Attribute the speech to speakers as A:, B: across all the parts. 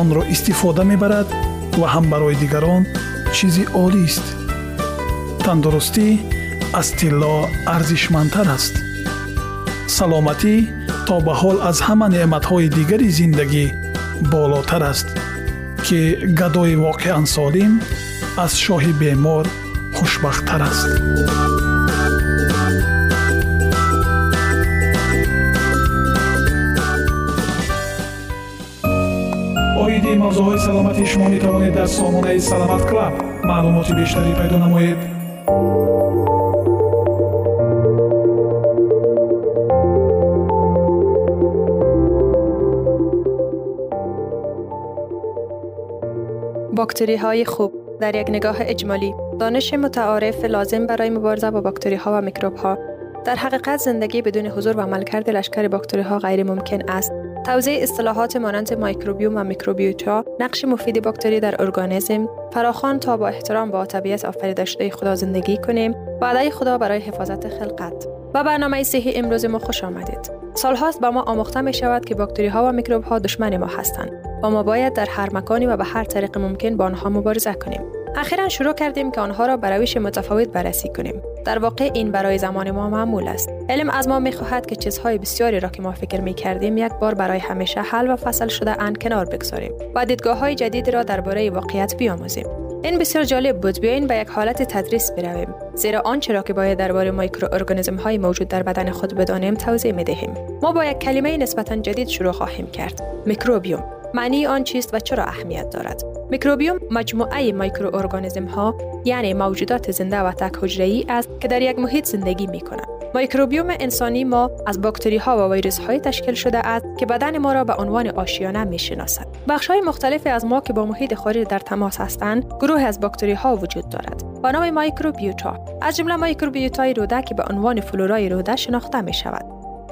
A: онро истифода мебарад ва ҳам барои дигарон чизи олист тандурустӣ аз тилло арзишмандтар аст саломатӣ то ба ҳол аз ҳама неъматҳои дигари зиндагӣ болотар аст ки гадои воқеан солим аз шоҳи бемор хушбахттар аст оиди мавзӯъҳои саломатии шумо метавонед дар сомонаи саломат клаб маълумоти бештарӣ пайдо намоед
B: باکتری های خوب در یک نگاه اجمالی دانش متعارف لازم برای مبارزه با باکتری ها و میکروب ها در حقیقت زندگی بدون حضور و عملکرد لشکر باکتری ها غیر ممکن است توضیح اصطلاحات مانند مایکروبیوم و میکروبیوتا نقش مفید باکتری در ارگانیسم فراخوان تا با احترام با طبیعت آفریده شده خدا زندگی کنیم وعده خدا برای حفاظت خلقت. و برنامه صحی امروز ما خوش آمدید. سالهاست به ما آموخته می شود که باکتری ها و میکروب ها دشمن ما هستند. و ما باید در هر مکانی و به هر طریق ممکن با آنها مبارزه کنیم. اخیرا شروع کردیم که آنها را به روش متفاوت بررسی کنیم. در واقع این برای زمان ما معمول است. علم از ما می‌خواهد که چیزهای بسیاری را که ما فکر می کردیم یک بار برای همیشه حل و فصل شده ان کنار بگذاریم و دیدگاه های جدید را درباره واقعیت بیاموزیم. این بسیار جالب بود. بیاین به یک حالت تدریس برویم. زیرا آنچه را که باید درباره مایکروارگانیسم های موجود در بدن خود بدانیم توضیح می دهیم ما با یک کلمه نسبتا جدید شروع خواهیم کرد. میکروبیوم. معنی آن چیست و چرا اهمیت دارد؟ میکروبیوم مجموعه مایکروارگانیسم ها یعنی موجودات زنده و تک است که در یک محیط زندگی می کنند میکروبیوم انسانی ما از باکتری ها و ویروس های تشکیل شده است که بدن ما را به عنوان آشیانه می شناسد. بخش های مختلفی از ما که با محیط خارج در تماس هستند، گروه از باکتری ها وجود دارد. با نام مایکروبیوتا از جمله مایکروبیوتای روده که به عنوان فلورای روده شناخته می شود.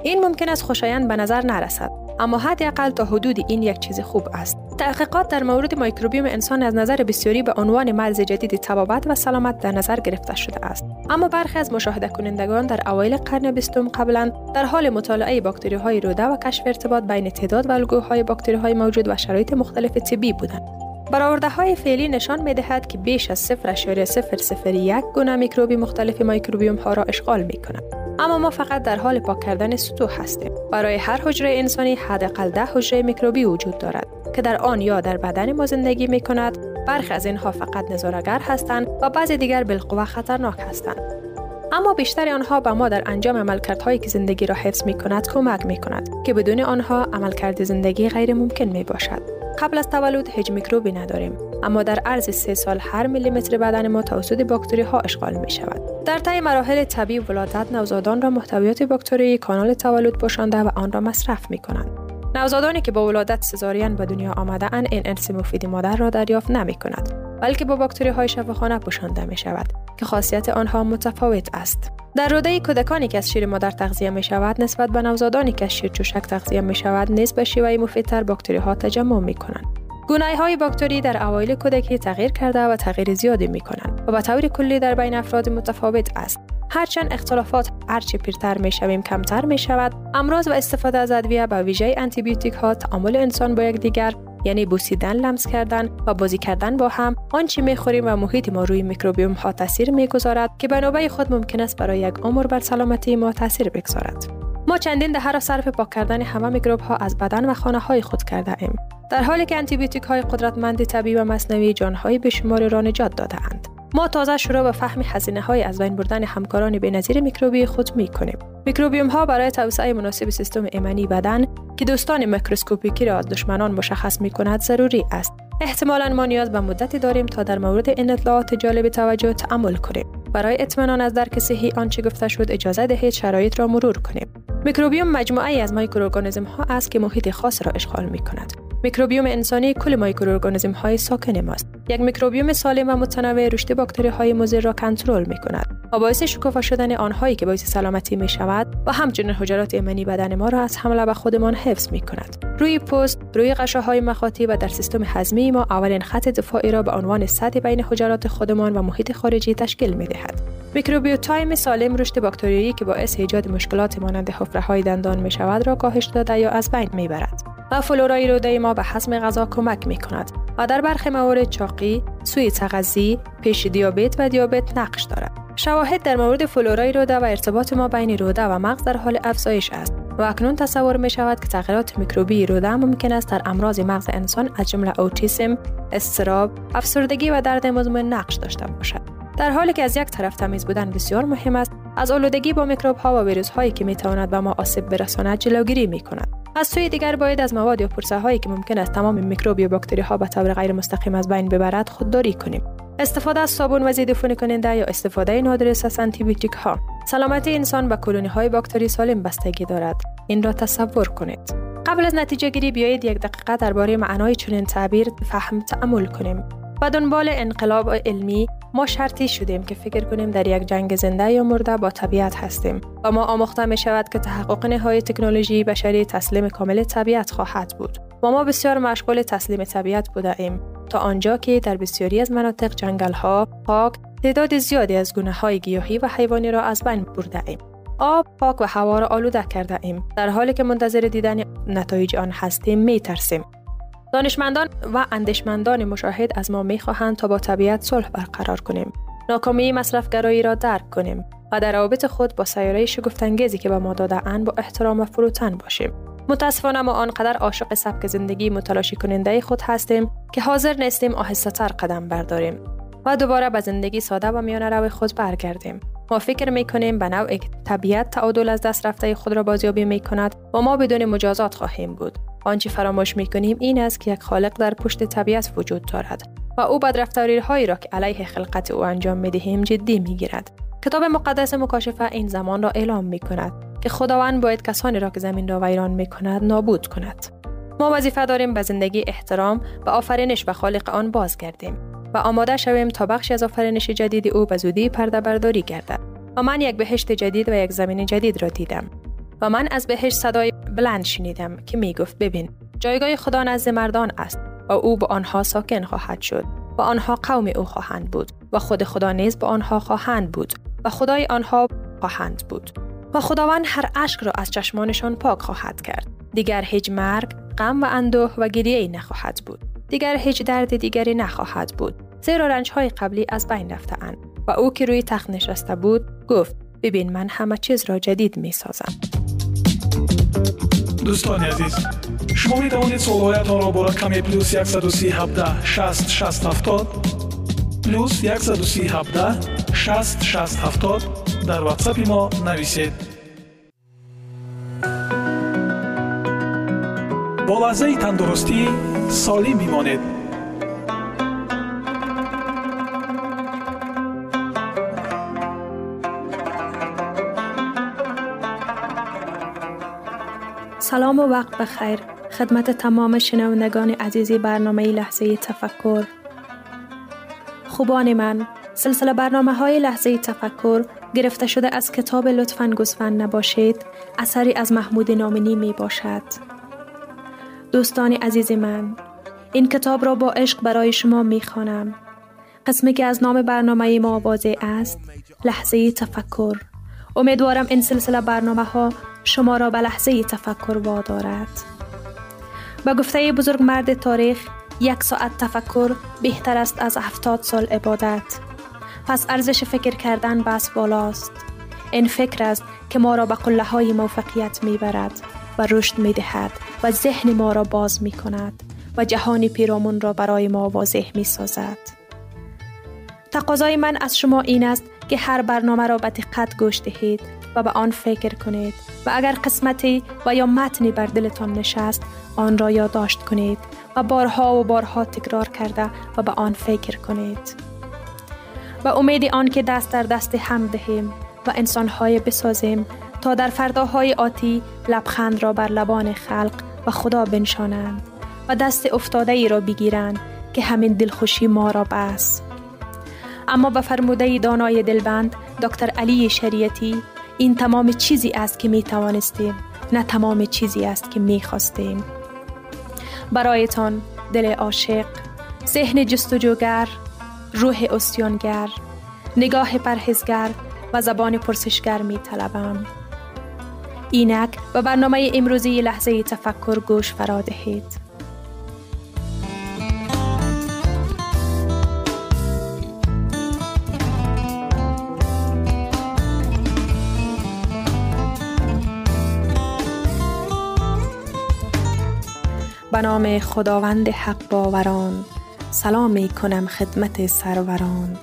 B: این ممکن است خوشایند به نظر نرسد اما حداقل تا حدود این یک چیز خوب است. تحقیقات در مورد میکروبیوم انسان از نظر بسیاری به عنوان مرز جدید تبابت و سلامت در نظر گرفته شده است. اما برخی از مشاهده کنندگان در اوایل قرن بیستم قبلا در حال مطالعه باکتری های روده و کشف ارتباط بین تعداد و الگوهای باکتری های موجود و شرایط مختلف طبی بودند. برآورده های فعلی نشان می دهد که بیش از 0.001 گونه میکروبی مختلف میکروبیوم ها را اشغال می کنند. اما ما فقط در حال پاک کردن سطوح هستیم. برای هر حجره انسانی حداقل ده حجره میکروبی وجود دارد که در آن یا در بدن ما زندگی می کند. برخی از اینها فقط نظارگر هستند و بعضی دیگر بالقوه خطرناک هستند. اما بیشتر آنها به ما در انجام عملکردهایی که زندگی را حفظ می کند کمک می کند که بدون آنها عملکرد زندگی غیر ممکن می باشد. قبل از تولد هیچ میکروبی نداریم. اما در عرض سه سال هر میلیمتر بدن ما توسط باکتری ها اشغال می شود در طی مراحل طبیعی ولادت نوزادان را محتویات باکتری کانال تولد پوشانده و آن را مصرف می کنند نوزادانی که با ولادت سزارین به دنیا آمده ان این ارث مفید مادر را دریافت نمی کند بلکه با باکتری های شفاخانه پوشانده می شود که خاصیت آنها متفاوت است. در روده کودکانی که از شیر مادر تغذیه می شود نسبت به نوزادانی که از شیر چوشک تغذیه می شود نیز به شیوه مفیدتر باکتری ها تجمع می کنند گونه های باکتری در اوایل کودکی تغییر کرده و تغییر زیادی می کنند و به طور کلی در بین افراد متفاوت است. هرچند اختلافات هرچه پیرتر می شویم کمتر می شود امراض و استفاده از ادویه به ویژه انتی بیوتیک ها تعامل انسان با یکدیگر یعنی بوسیدن لمس کردن و بازی کردن با هم. آنچه می‌خوریم و محیط ما روی میکروبیوم ها تاثیر می‌گذارد که به نوبه خود ممکن است برای یک عمر بر سلامتی ما تاثیر بگذارد. ما چندین دهه را صرف پاک کردن همه میکروب ها از بدن و خانه های خود کرده ایم در حالی که آنتی های قدرتمند طبیعی و مصنوعی جانهای بشماری را نجات داده اند ما تازه شروع به فهم هزینه های از بین بردن همکاران بینظیر میکروبی خود می کنیم. میکروبیوم ها برای توسعه مناسب سیستم ایمنی بدن که دوستان میکروسکوپیکی را از دشمنان مشخص می کند ضروری است. احتمالا ما نیاز به مدتی داریم تا در مورد این اطلاعات جالب توجه تأمل کنیم. برای اطمینان از درک صحیح آنچه گفته شد اجازه دهید شرایط را مرور کنیم. میکروبیوم مجموعه از مایکروارگانیسم ها است که محیط خاص را اشغال می کند. میکروبیوم انسانی کل مایکروارگانیسم های ساکن ماست. یک میکروبیوم سالم و متنوع رشد باکتری های مضر را کنترل می کند و باعث شکوفا شدن آنهایی که باعث سلامتی می شود و همچنین حجرات ایمنی بدن ما را از حمله به خودمان حفظ می کند. روی پوست، روی غشاهای مخاطی و در سیستم هضمی ما اولین خط دفاعی را به عنوان سد بین حجرات خودمان و محیط خارجی تشکیل می دهد. میکروبیوتای سالم رشد باکتریایی که باعث ایجاد مشکلات مانند حفره های دندان می شود را کاهش داده یا از بین می برد. و فلورای روده ما به هضم غذا کمک می کند و در برخی موارد چاقی، سوء تغذیه، پیش دیابت و دیابت نقش دارد. شواهد در مورد فلورای روده و ارتباط ما بین روده و مغز در حال افزایش است و اکنون تصور می شود که تغییرات میکروبی روده ممکن است در امراض مغز انسان از جمله اوتیسم، استراب، افسردگی و درد مزمن نقش داشته باشد. در حالی که از یک طرف تمیز بودن بسیار مهم است، از آلودگی با میکروب ها و ویروس هایی که می تواند به ما آسیب برساند جلوگیری می کند. از سوی دیگر باید از مواد یا پرسه هایی که ممکن است تمام میکروب یا باکتری ها به طور غیر مستقیم از بین ببرد خودداری کنیم. استفاده از صابون و ضد کننده یا استفاده نادرست از آنتی ها سلامتی انسان به کلونی های باکتری سالم بستگی دارد این را تصور کنید قبل از نتیجه گیری بیایید یک دقیقه درباره معنای چنین تعبیر فهم تعمل کنیم و دنبال انقلاب علمی ما شرطی شدیم که فکر کنیم در یک جنگ زنده یا مرده با طبیعت هستیم و ما آموخته می شود که تحقق نهای تکنولوژی بشری تسلیم کامل طبیعت خواهد بود. و ما بسیار مشغول تسلیم طبیعت بوده ایم تا آنجا که در بسیاری از مناطق جنگل ها پاک تعداد زیادی از گونه های گیاهی و حیوانی را از بین برده ایم آب پاک و هوا را آلوده کرده ایم در حالی که منتظر دیدن نتایج آن هستیم می ترسیم دانشمندان و اندیشمندان مشاهد از ما می خواهند تا با طبیعت صلح برقرار کنیم. ناکامی مصرفگرایی را درک کنیم و در روابط خود با سیاره شگفتانگیزی که به ما داده با احترام و فروتن باشیم. متاسفانه ما آنقدر عاشق سبک زندگی متلاشی کننده خود هستیم که حاضر نیستیم آهسته تر قدم برداریم و دوباره به زندگی ساده و میانه رو خود برگردیم. ما فکر می کنیم به نوع طبیعت تعادل از دست رفته خود را بازیابی می کند و ما بدون مجازات خواهیم بود. آنچه فراموش می کنیم این است که یک خالق در پشت طبیعت وجود دارد و او بدرفتاری هایی را که علیه خلقت او انجام می دهیم جدی می گیرد کتاب مقدس مکاشفه این زمان را اعلام می کند که خداوند باید کسانی را که زمین را ویران می کند نابود کند. ما وظیفه داریم به زندگی احترام و آفرینش به خالق آن بازگردیم و آماده شویم تا بخشی از آفرینش جدید او به زودی پرده برداری گردد. و من یک بهشت جدید و یک زمین جدید را دیدم. و من از بهش صدای بلند شنیدم که می گفت ببین جایگاه خدا نزد مردان است و او به آنها ساکن خواهد شد و آنها قوم او خواهند بود و خود خدا نیز به آنها خواهند بود و خدای آنها خواهند بود و خداوند هر اشک را از چشمانشان پاک خواهد کرد. دیگر هیچ مرگ غم و اندوه و گریه نخواهد بود. دیگر هیچ درد دیگری نخواهد بود. زیرا رنج های قبلی از بین رفتهاند. و او که روی تخت نشسته بود گفت ببین من همه چیز را جدید می سازم.
A: дӯстони азиз шумо метавонед суолҳоятонро бо рақами плюс 137 6 670 плюс 137 6 670 дар ватсапи мо нависед. Бо лаҳзаи тандурустӣ солим бимонед
B: سلام و وقت بخیر. خدمت تمام شنوندگان عزیزی برنامه لحظه تفکر. خوبان من سلسله برنامه های لحظه تفکر گرفته شده از کتاب لطفا گسفن نباشید. اثری از محمود نامنی می باشد. دوستان عزیز من این کتاب را با عشق برای شما می خانم. قسمی که از نام برنامه ما واضح است لحظه تفکر. امیدوارم این سلسله برنامه ها شما را به لحظه تفکر وادارد. به گفته بزرگ مرد تاریخ یک ساعت تفکر بهتر است از هفتاد سال عبادت. پس ارزش فکر کردن بس بالاست. این فکر است که ما را به قله های موفقیت می برد و رشد می دهد و ذهن ما را باز می کند و جهان پیرامون را برای ما واضح می سازد. تقاضای من از شما این است که هر برنامه را به دقت گوش دهید و به آن فکر کنید و اگر قسمتی و یا متنی بر دلتان نشست آن را یادداشت کنید و بارها و بارها تکرار کرده و به آن فکر کنید. و امید آن که دست در دست هم دهیم و انسانهای بسازیم تا در فرداهای آتی لبخند را بر لبان خلق و خدا بنشانند و دست افتاده ای را بگیرند که همین دلخوشی ما را بس. اما به فرموده دانای دلبند دکتر علی شریعتی این تمام چیزی است که می توانستیم نه تمام چیزی است که می خواستیم. برایتان دل عاشق، ذهن جستجوگر، روح استیانگر، نگاه پرهزگر و زبان پرسشگر می طلبم. اینک و برنامه امروزی لحظه تفکر گوش فرا دهید. به نام خداوند حق باوران سلام می کنم خدمت سروران.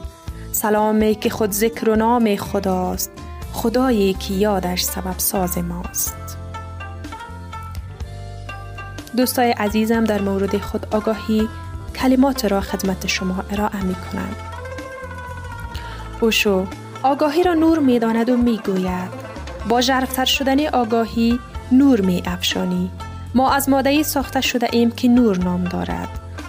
B: سلامی که خود ذکر و نام خداست خدایی که یادش سبب ساز ماست. دوستای عزیزم در مورد خود آگاهی کلمات را خدمت شما ارائه می کنند اوشو آگاهی را نور می داند و می گوید. با جرفتر شدن آگاهی نور می افشانی. ما از ماده ساخته شده ایم که نور نام دارد.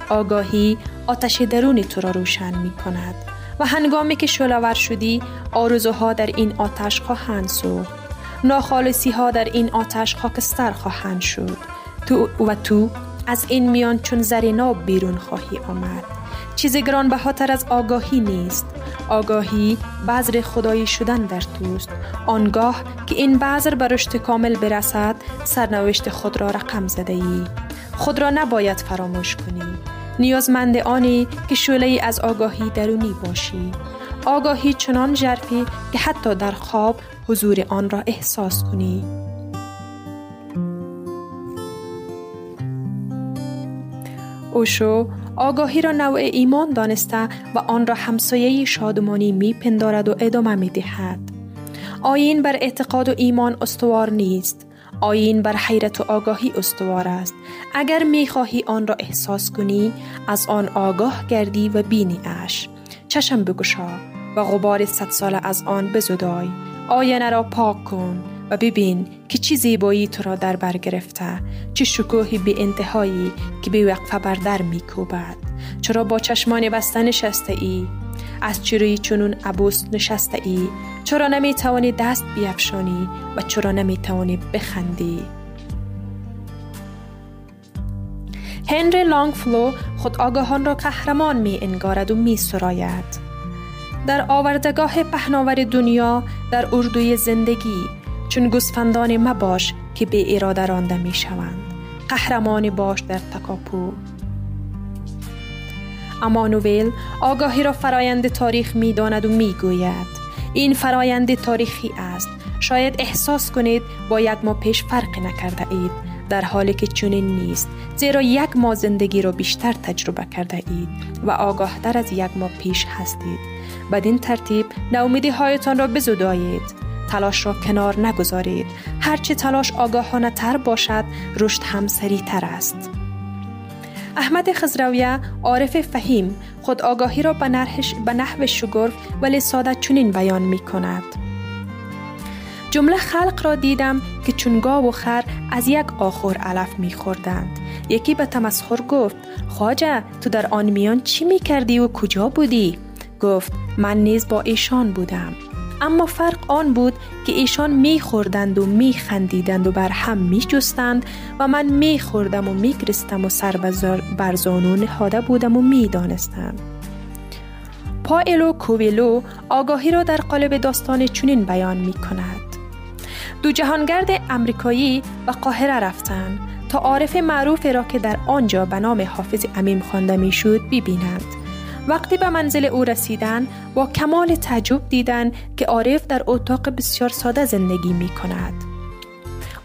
B: آگاهی آتش درونی تو را روشن می کند و هنگامی که شلوور شدی آرزوها در این آتش خواهند سوخت. ناخالصی ها در این آتش خاکستر خواهند شد. تو و تو از این میان چون زر ناب بیرون خواهی آمد. چیز گران بهاتر از آگاهی نیست. آگاهی بذر خدایی شدن در توست. آنگاه که این بذر به رشد کامل برسد سرنوشت خود را رقم زده ای خود را نباید فراموش کنی. نیازمند آنی که شعله از آگاهی درونی باشی. آگاهی چنان جرفی که حتی در خواب حضور آن را احساس کنی. اوشو آگاهی را نوع ایمان دانسته و آن را همسایه شادمانی می پندارد و ادامه می دهد. آین بر اعتقاد و ایمان استوار نیست. آین بر حیرت و آگاهی استوار است. اگر می خواهی آن را احساس کنی، از آن آگاه گردی و بینی اش. چشم بگشا و غبار صد سال از آن بزدای. آینه را پاک کن و ببین که چی زیبایی تو را در بر گرفته چه شکوهی به انتهایی که به وقفه بر در می کوبد. چرا با چشمان بسته نشسته ای؟ از چی چنون عبوس نشسته ای؟ چرا نمی توانی دست بیفشانی و چرا نمی توانی بخندی؟ هنری لانگفلو خود آگاهان را قهرمان می انگارد و می سراید. در آوردگاه پهناور دنیا در اردوی زندگی چون گسفندان مباش که به اراده رانده می شوند. قهرمان باش در تکاپو. اما نویل آگاهی را فرایند تاریخ می داند و می گوید. این فرایند تاریخی است. شاید احساس کنید با یک ماه پیش فرق نکرده اید. در حالی که چنین نیست زیرا یک ماه زندگی را بیشتر تجربه کرده اید و آگاه در از یک ماه پیش هستید. بدین ترتیب نومیدی هایتان را بزدایید. تلاش را کنار نگذارید هرچه تلاش آگاهانه تر باشد رشد هم تر است احمد خزرویه عارف فهیم خود آگاهی را به, به نحو شگرف ولی ساده چنین بیان می کند. جمله خلق را دیدم که چونگا و خر از یک آخور علف می خوردند. یکی به تمسخر گفت خواجه تو در آن میان چی می کردی و کجا بودی؟ گفت من نیز با ایشان بودم. اما فرق آن بود که ایشان می خوردند و می خندیدند و بر هم می جستند و من می خوردم و می گرستم و سر بر زانو نهاده بودم و می دانستم. پایلو کوویلو آگاهی را در قالب داستان چنین بیان می کند. دو جهانگرد امریکایی و قاهره رفتند تا عارف معروف را که در آنجا به نام حافظ امیم خوانده می‌شد ببینند. وقتی به منزل او رسیدن با کمال تعجب دیدند که عارف در اتاق بسیار ساده زندگی می کند.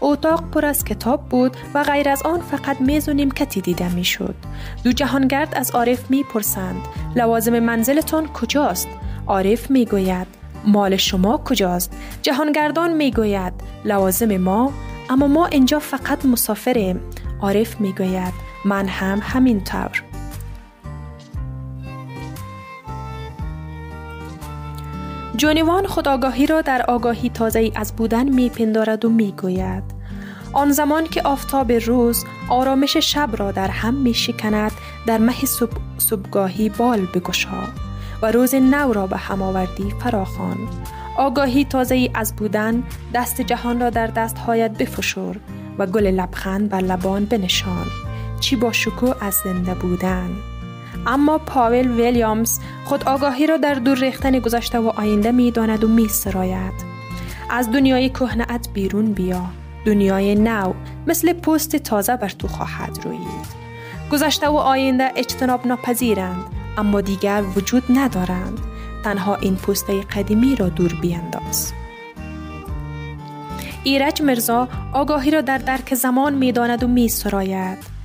B: اتاق پر از کتاب بود و غیر از آن فقط میز و نیمکتی دیده می شد. دو جهانگرد از عارف می پرسند لوازم منزلتان کجاست؟ عارف می گوید مال شما کجاست؟ جهانگردان می گوید لوازم ما اما ما اینجا فقط مسافریم. عارف می گوید من هم همین جونیوان خداگاهی را در آگاهی تازه از بودن می پندارد و می گوید. آن زمان که آفتاب روز آرامش شب را در هم می شکند در مه صبح صبحگاهی بال بگشا و روز نو را به هم آوردی فراخان آگاهی تازه از بودن دست جهان را در دستهایت بفشور و گل لبخند بر لبان بنشان. چی با شکو از زنده بودن! اما پاول ویلیامز خود آگاهی را در دور ریختن گذشته و آینده می داند و می سراید. از دنیای کهنت بیرون بیا. دنیای نو مثل پوست تازه بر تو خواهد روید. گذشته و آینده اجتناب ناپذیرند اما دیگر وجود ندارند. تنها این پوسته قدیمی را دور بینداز. ایرج مرزا آگاهی را در درک زمان می داند و می سراید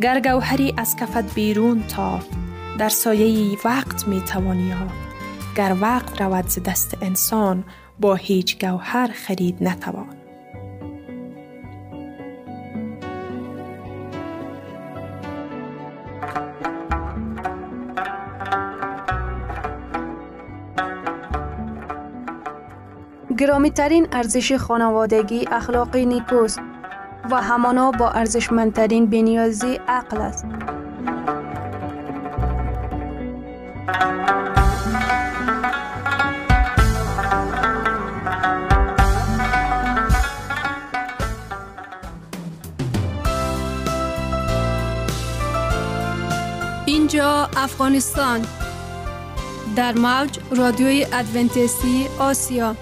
B: گر گوهری از کفت بیرون تا در سایه وقت می توانی گر وقت رود ز دست انسان با هیچ گوهر خرید نتوان.
C: گرامی ترین ارزش خانوادگی اخلاقی نیکوست. و همانا با ارزشمندترین بنیازی عقل است. اینجا افغانستان. در موج رادیوی ادونتیستی آسیا.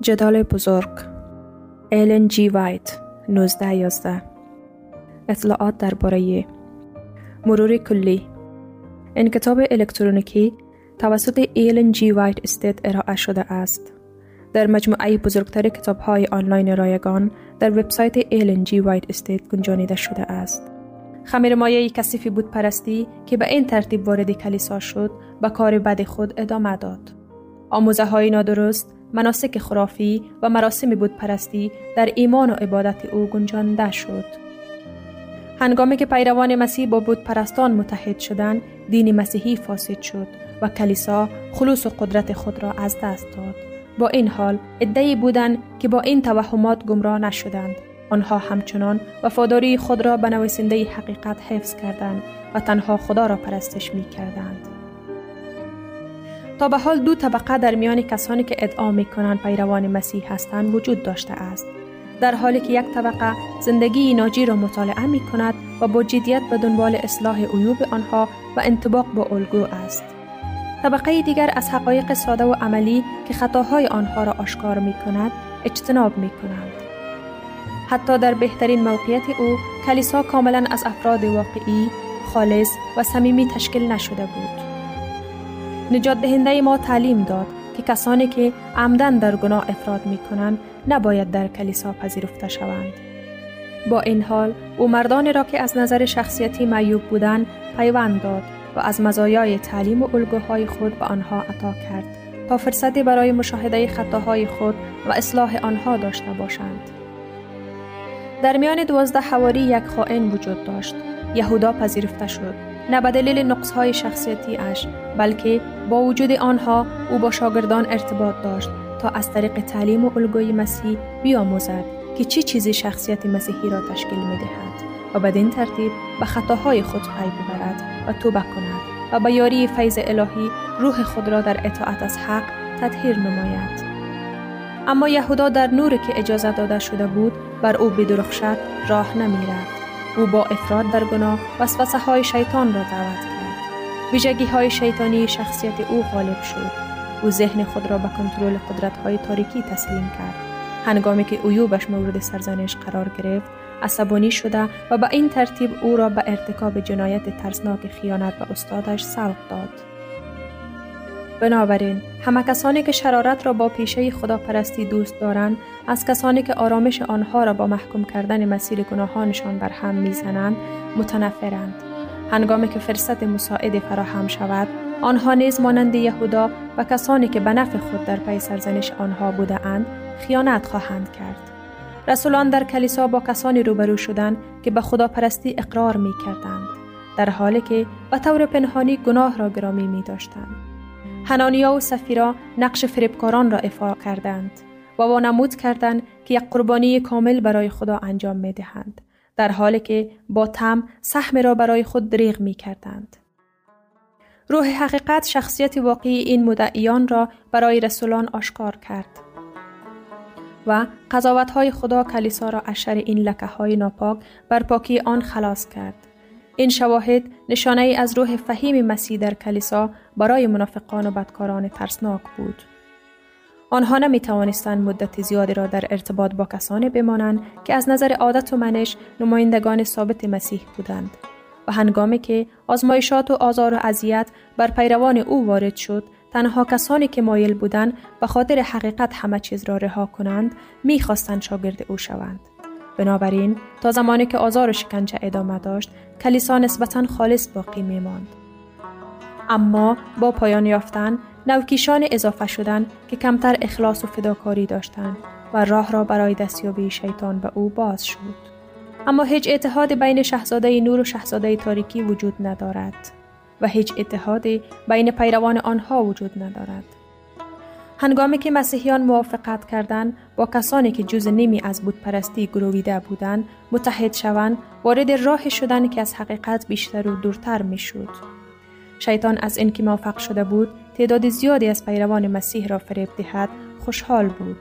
B: جدال بزرگ. ایلن جی وایت 1911 اطلاعات درباره مرور کلی. این کتاب الکترونیکی توسط ایلن جی وایت استیت ارائه شده است. در مجموعه بزرگتر کتاب های آنلاین رایگان در وبسایت ایلن جی وایت استیت گنجانیده شده است. خمیر مایه کثیفی بود پرستی که به این ترتیب وارد کلیسا شد و کار بد خود ادامه داد. آموزه های نادرست مناسک خرافی و مراسم بود پرستی در ایمان و عبادت او گنجانده شد. هنگامی که پیروان مسیح با بود پرستان متحد شدند، دین مسیحی فاسد شد و کلیسا خلوص و قدرت خود را از دست داد. با این حال ادعی بودند که با این توهمات گمراه نشدند آنها همچنان وفاداری خود را به نویسنده حقیقت حفظ کردند و تنها خدا را پرستش می کردند. تا به حال دو طبقه در میان کسانی که ادعا می کنند پیروان مسیح هستند وجود داشته است. در حالی که یک طبقه زندگی ناجی را مطالعه می کند و با جدیت به دنبال اصلاح عیوب آنها و انطباق با الگو است. طبقه دیگر از حقایق ساده و عملی که خطاهای آنها را آشکار می کند اجتناب می کنند. حتی در بهترین موقعیت او کلیسا کاملا از افراد واقعی، خالص و صمیمی تشکیل نشده بود. نجات دهنده ما تعلیم داد که کسانی که عمدن در گناه افراد می کنند نباید در کلیسا پذیرفته شوند. با این حال او مردانی را که از نظر شخصیتی معیوب بودند پیوند داد و از مزایای تعلیم و الگوهای خود به آنها عطا کرد تا فرصتی برای مشاهده خطاهای خود و اصلاح آنها داشته باشند. در میان دوازده حواری یک خائن وجود داشت. یهودا پذیرفته شد. نه به دلیل نقصهای شخصیتی اش بلکه با وجود آنها او با شاگردان ارتباط داشت تا از طریق تعلیم و الگوی مسیح بیاموزد که چی چیزی شخصیت مسیحی را تشکیل می دهد و بدین ترتیب به خطاهای خود پی ببرد و توبه کند و با یاری فیض الهی روح خود را در اطاعت از حق تطهیر نماید اما یهودا در نوری که اجازه داده شده بود بر او بدرخشد راه نمی رفت. او با افراد در گناه وسوسه های شیطان را دعوت کرد. ویژگی های شیطانی شخصیت او غالب شد. او ذهن خود را به کنترل قدرت های تاریکی تسلیم کرد. هنگامی که ایوبش مورد سرزنش قرار گرفت، عصبانی شده و به این ترتیب او را به ارتکاب جنایت ترسناک خیانت به استادش سوق داد. بنابراین همه کسانی که شرارت را با پیشه خدا پرستی دوست دارند از کسانی که آرامش آنها را با محکوم کردن مسیر گناهانشان بر هم می‌زنند متنفرند هنگامی که فرصت مساعد فراهم شود آنها نیز مانند یهودا و کسانی که به نفع خود در پی سرزنش آنها بوده اند خیانت خواهند کرد رسولان در کلیسا با کسانی روبرو شدند که به خدا پرستی اقرار می کردند در حالی که به طور پنهانی گناه را گرامی می داشتند. هنانیا و سفیرا نقش فریبکاران را افا کردند و وانمود کردند که یک قربانی کامل برای خدا انجام می دهند در حالی که با تم سهم را برای خود دریغ می کردند. روح حقیقت شخصیت واقعی این مدعیان را برای رسولان آشکار کرد و قضاوت های خدا کلیسا را اشر این لکه های ناپاک بر پاکی آن خلاص کرد. این شواهد نشانه ای از روح فهیم مسیح در کلیسا برای منافقان و بدکاران ترسناک بود. آنها نمی توانستند مدت زیادی را در ارتباط با کسانی بمانند که از نظر عادت و منش نمایندگان ثابت مسیح بودند و هنگامی که آزمایشات و آزار و اذیت بر پیروان او وارد شد تنها کسانی که مایل بودند به خاطر حقیقت همه چیز را رها کنند می‌خواستند شاگرد او شوند بنابراین تا زمانی که آزار و شکنجه ادامه داشت کلیسا نسبتا خالص باقی میماند. اما با پایان یافتن نوکیشان اضافه شدند که کمتر اخلاص و فداکاری داشتند و راه را برای دستیابی شیطان به او باز شد. اما هیچ اتحاد بین شهزاده نور و شهزاده تاریکی وجود ندارد و هیچ اتحادی بین پیروان آنها وجود ندارد. هنگامی که مسیحیان موافقت کردند با کسانی که جز نیمی از بودپرستی گرویده بودند متحد شوند وارد راه شدن که از حقیقت بیشتر و دورتر می‌شد. شیطان از اینکه موفق شده بود تعداد زیادی از پیروان مسیح را فریب دهد خوشحال بود.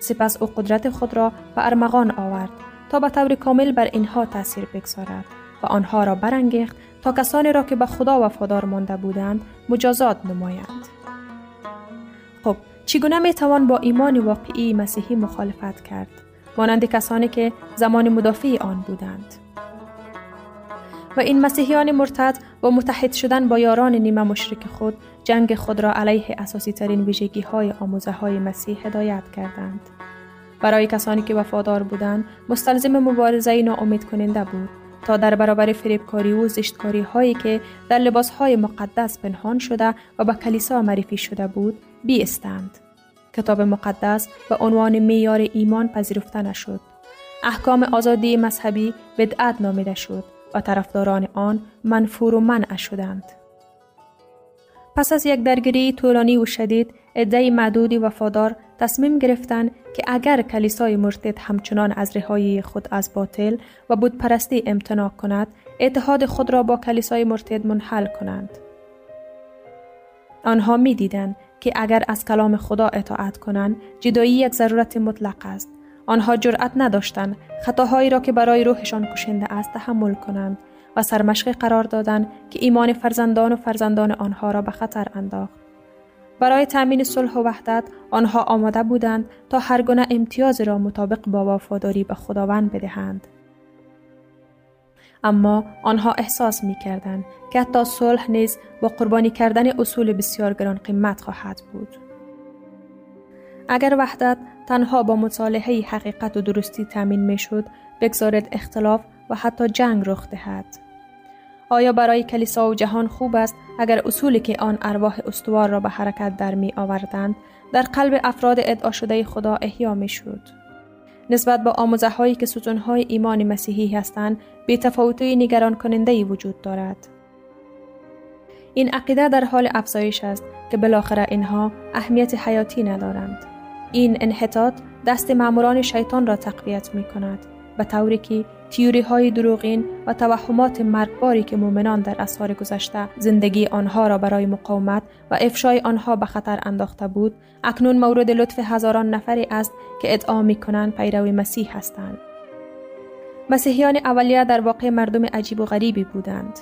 B: سپس او قدرت خود را به ارمغان آورد تا به طور کامل بر اینها تاثیر بگذارد و آنها را برانگیخت تا کسانی را که به خدا وفادار مانده بودند مجازات نمایند. چگونه می توان با ایمان واقعی مسیحی مخالفت کرد مانند کسانی که زمان مدافع آن بودند و این مسیحیان مرتد با متحد شدن با یاران نیمه مشرک خود جنگ خود را علیه اساسی ترین ویژگی های آموزه های مسیح هدایت کردند. برای کسانی که وفادار بودند مستلزم مبارزه ناامید کننده بود تا در برابر فریبکاری و زشتکاری هایی که در لباس های مقدس پنهان شده و به کلیسا معرفی شده بود بیستند. کتاب مقدس به عنوان میار ایمان پذیرفته نشد. احکام آزادی مذهبی بدعت نامیده شد و طرفداران آن منفور و منع شدند. پس از یک درگیری طولانی و شدید عده معدودی وفادار تصمیم گرفتند که اگر کلیسای مرتد همچنان از رهایی خود از باطل و بودپرستی امتناع کند اتحاد خود را با کلیسای مرتد منحل کنند آنها می دیدن که اگر از کلام خدا اطاعت کنند جدایی یک ضرورت مطلق است. آنها جرأت نداشتند خطاهایی را که برای روحشان کشنده است تحمل کنند و سرمشق قرار دادند که ایمان فرزندان و فرزندان آنها را به خطر انداخت. برای تأمین صلح و وحدت آنها آماده بودند تا هر گونه امتیاز را مطابق با وفاداری به خداوند بدهند. اما آنها احساس می کردند که حتی صلح نیز با قربانی کردن اصول بسیار گران قیمت خواهد بود. اگر وحدت تنها با مصالحه حقیقت و درستی تامین می شد، بگذارد اختلاف و حتی جنگ رخ دهد. آیا برای کلیسا و جهان خوب است اگر اصولی که آن ارواح استوار را به حرکت در می آوردند در قلب افراد ادعا شده خدا احیا می شد؟ نسبت به آموزه هایی که ستون های ایمان مسیحی هستند بی تفاوتی نگران کننده وجود دارد. این عقیده در حال افزایش است که بالاخره اینها اهمیت حیاتی ندارند. این انحطاط دست معموران شیطان را تقویت می کند به طوری که تیوری های دروغین و توهمات مرگباری که مؤمنان در اسفار گذشته زندگی آنها را برای مقاومت و افشای آنها به خطر انداخته بود اکنون مورد لطف هزاران نفری است که ادعا می کنند پیرو مسیح هستند مسیحیان اولیه در واقع مردم عجیب و غریبی بودند.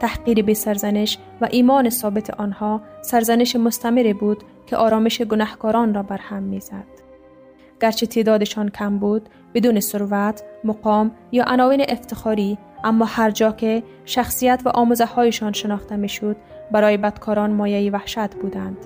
B: تحقیر به سرزنش و ایمان ثابت آنها سرزنش مستمری بود که آرامش گناهکاران را برهم می‌زد. گرچه تعدادشان کم بود بدون ثروت مقام یا عناوین افتخاری اما هر جا که شخصیت و آموزه هایشان شناخته می‌شد برای بدکاران مایه وحشت بودند.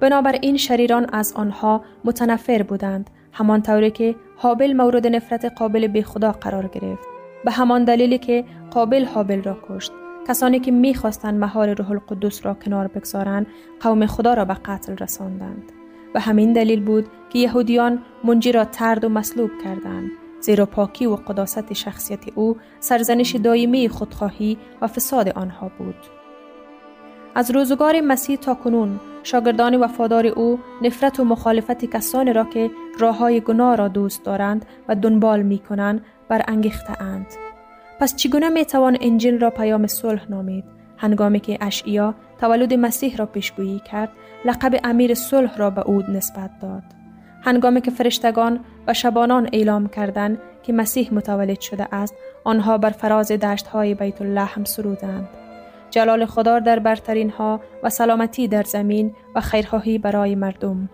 B: بنابراین شریران از آنها متنفر بودند همان طوری که حابل مورد نفرت قابل به خدا قرار گرفت. به همان دلیلی که قابل حابل را کشت. کسانی که می‌خواستند مهار روح القدس را کنار بگذارند قوم خدا را به قتل رساندند. و همین دلیل بود که یهودیان منجی را ترد و مصلوب کردند زیرا پاکی و قداست شخصیت او سرزنش دائمی خودخواهی و فساد آنها بود. از روزگار مسیح تا کنون شاگردان وفادار او نفرت و مخالفت کسانی را که راه های گناه را دوست دارند و دنبال می کنند برانگیخته اند. پس چگونه می توان انجیل را پیام صلح نامید؟ هنگامی که اشعیا تولد مسیح را پیشگویی کرد لقب امیر صلح را به او نسبت داد. هنگامی که فرشتگان و شبانان اعلام کردند که مسیح متولد شده است آنها بر فراز دشت های بیت الله سرودند. جلال خدا در برترین ها و سلامتی در زمین و خیرخواهی برای مردم.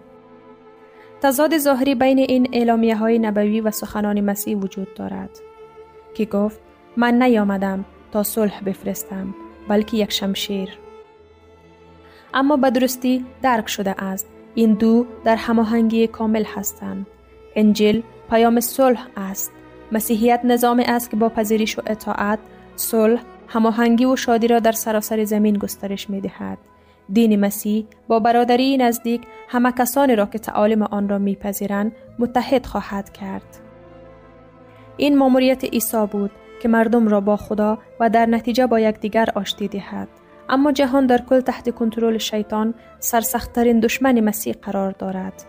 B: تضاد ظاهری بین این اعلامیه های نبوی و سخنان مسیح وجود دارد که گفت من نیامدم تا صلح بفرستم بلکه یک شمشیر. اما به درستی درک شده است این دو در هماهنگی کامل هستند. انجیل پیام صلح است. مسیحیت نظام است که با پذیرش و اطاعت صلح هماهنگی و شادی را در سراسر زمین گسترش می دهد. دین مسیح با برادری نزدیک همه کسانی را که تعالیم آن را میپذیرند متحد خواهد کرد. این ماموریت عیسی بود که مردم را با خدا و در نتیجه با یکدیگر آشتی دهد. اما جهان در کل تحت کنترل شیطان سرسختترین دشمن مسیح قرار دارد.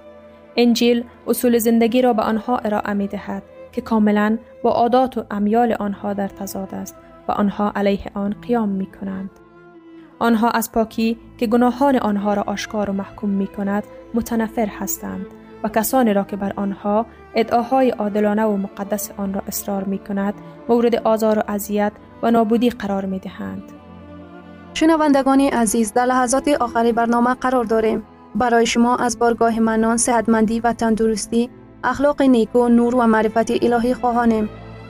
B: انجیل اصول زندگی را به آنها ارائه می دهد که کاملا با عادات و امیال آنها در تضاد است و آنها علیه آن قیام می کنند. آنها از پاکی که گناهان آنها را آشکار و محکوم می کند متنفر هستند و کسانی را که بر آنها ادعاهای عادلانه و مقدس آن را اصرار می کند مورد آزار و اذیت و نابودی قرار می دهند.
C: شنوندگان عزیز در لحظات آخری برنامه قرار داریم. برای شما از بارگاه منان، صحتمندی و تندرستی، اخلاق نیکو، نور و معرفت الهی خواهانیم.